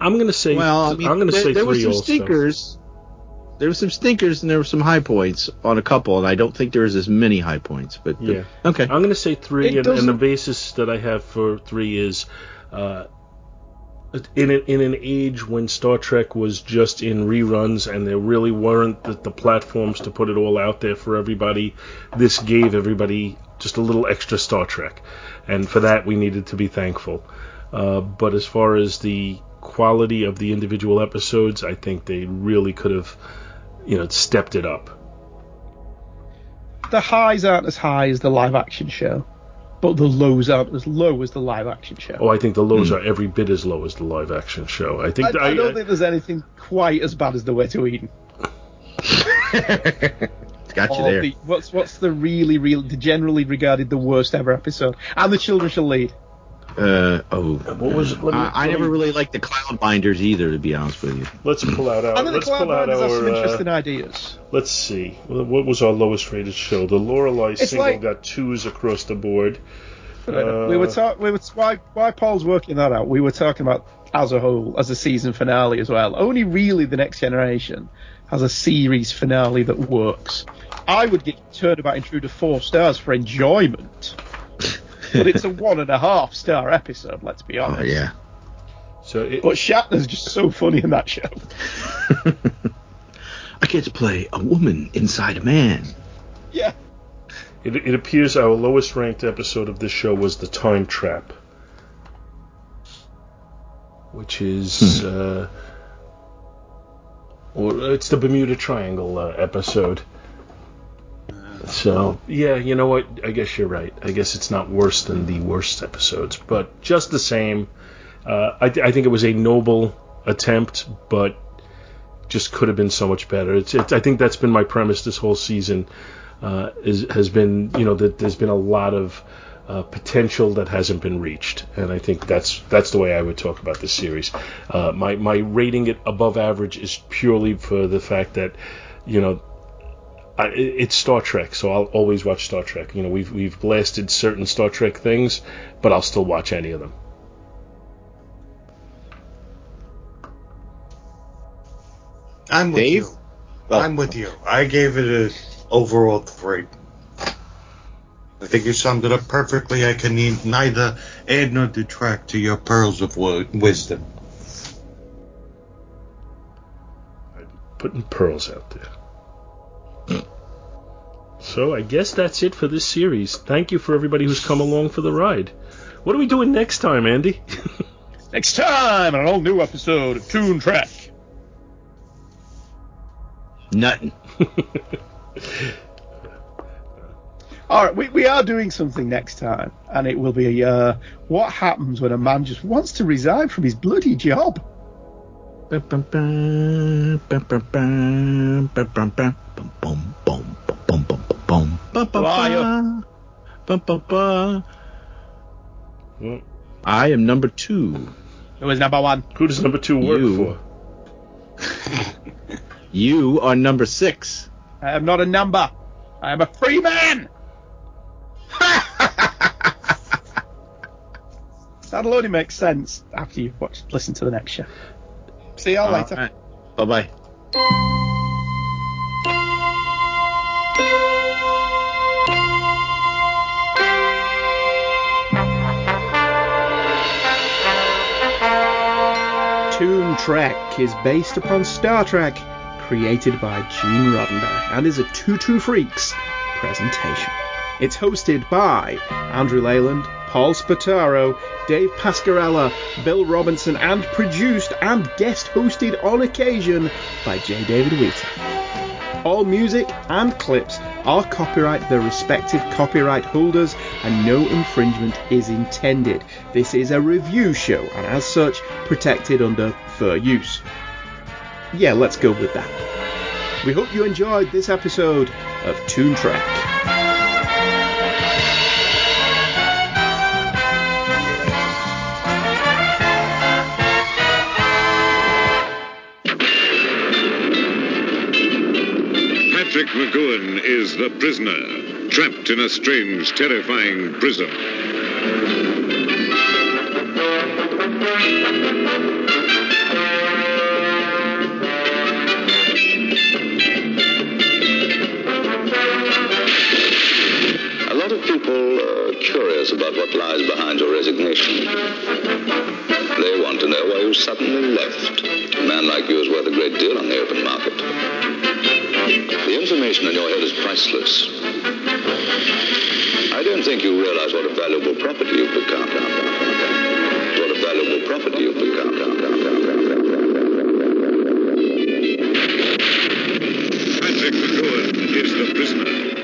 I'm gonna say Well, I mean, I'm gonna there, say there were some also. stinkers. There were some stinkers and there were some high points on a couple, and I don't think there was as many high points. But, but- Yeah. okay. I'm going to say three, and, and the basis that I have for three is uh, in, a, in an age when Star Trek was just in reruns and there really weren't the, the platforms to put it all out there for everybody, this gave everybody just a little extra Star Trek. And for that, we needed to be thankful. Uh, but as far as the quality of the individual episodes, I think they really could have, you know, stepped it up. The highs aren't as high as the live action show, but the lows aren't as low as the live action show. Oh, I think the lows hmm. are every bit as low as the live action show. I think I, I don't think there's anything quite as bad as The Way to Eden. Got you Or there. the- what's what's the really, real, the generally regarded the worst ever episode? And The Children Shall Lead. Uh, oh. What was? Let me- I, I never me- really liked the cloud minders either, to be honest with you. Let's pull out our. I think the let's Cloud pull out Minders have some our. Uh, interesting ideas. let's see. What was our lowest rated show? The Lorelei It's single like- got twos across the board. we were Uh, talking. We were why why Paul's working that out. We were talking about as a whole, as a season finale as well. Only really the next generation has a series finale that works. I would give Turnabout Intruder four stars for enjoyment, but it's a one and a half star episode. Let's be honest. Oh yeah. So it, But Shatner's just so funny in that show. I get to play a woman inside a man. Yeah. It, it appears our lowest ranked episode of this show was The Time Trap, which is. Uh, or it's the Bermuda Triangle uh, episode. So, yeah, you know what? I guess you're right. I guess it's not worse than the worst episodes, but just the same. Uh, I, I think it was a noble attempt, but just could have been so much better. It's, it's I think that's been my premise this whole season. Uh, is, has been you know that there's been a lot of uh, potential that hasn't been reached, and I think that's that's the way I would talk about this series. Uh, my my rating it above average is purely for the fact that you know I, it's Star Trek, so I'll always watch Star Trek. You know we've we've blasted certain Star Trek things, but I'll still watch any of them. I'm with Dave? you. Oh. I'm with you. I gave it a overall three. I think you summed it up perfectly. I can ne- neither add nor detract to your pearls of wo- wisdom. I'm putting pearls out there. So I guess that's it for this series. Thank you for everybody who's come along for the ride. What are we doing next time, Andy? Next time on an all new episode of Toon Trek. Nothing. All right, we, we are doing something next time, and it will be uh, what happens when a man just wants to resign from his bloody job. I am number two. Who is number one? Who does number two work You. for? You are number six. I am not a number. I am a free man. That'll only make sense after you've watched, listen to the next show. See y'all later. Bye bye. Toon Trek is based upon Star Trek, created by Gene Roddenberry, and is a Two True Freaks presentation. It's hosted by Andrew Leyland, Paul Spataro, Dave Pascarella, Bill Robinson, and produced and guest hosted on occasion by J. David Wheaton. All music and clips are copyright their respective copyright holders and no infringement is intended. This is a review show and as such protected under fair use. Yeah, let's go with that. We hope you enjoyed this episode of Toon Trek. McGoohan is the prisoner, trapped in a strange, terrifying prison. A lot of people are curious about what lies behind your resignation. They want to know why you suddenly left. A man like you is worth a great deal on the open market. The information in your head is priceless. I don't think you realize what a valuable property you've become. What a valuable property you've become. Patrick McGoohan is the prisoner.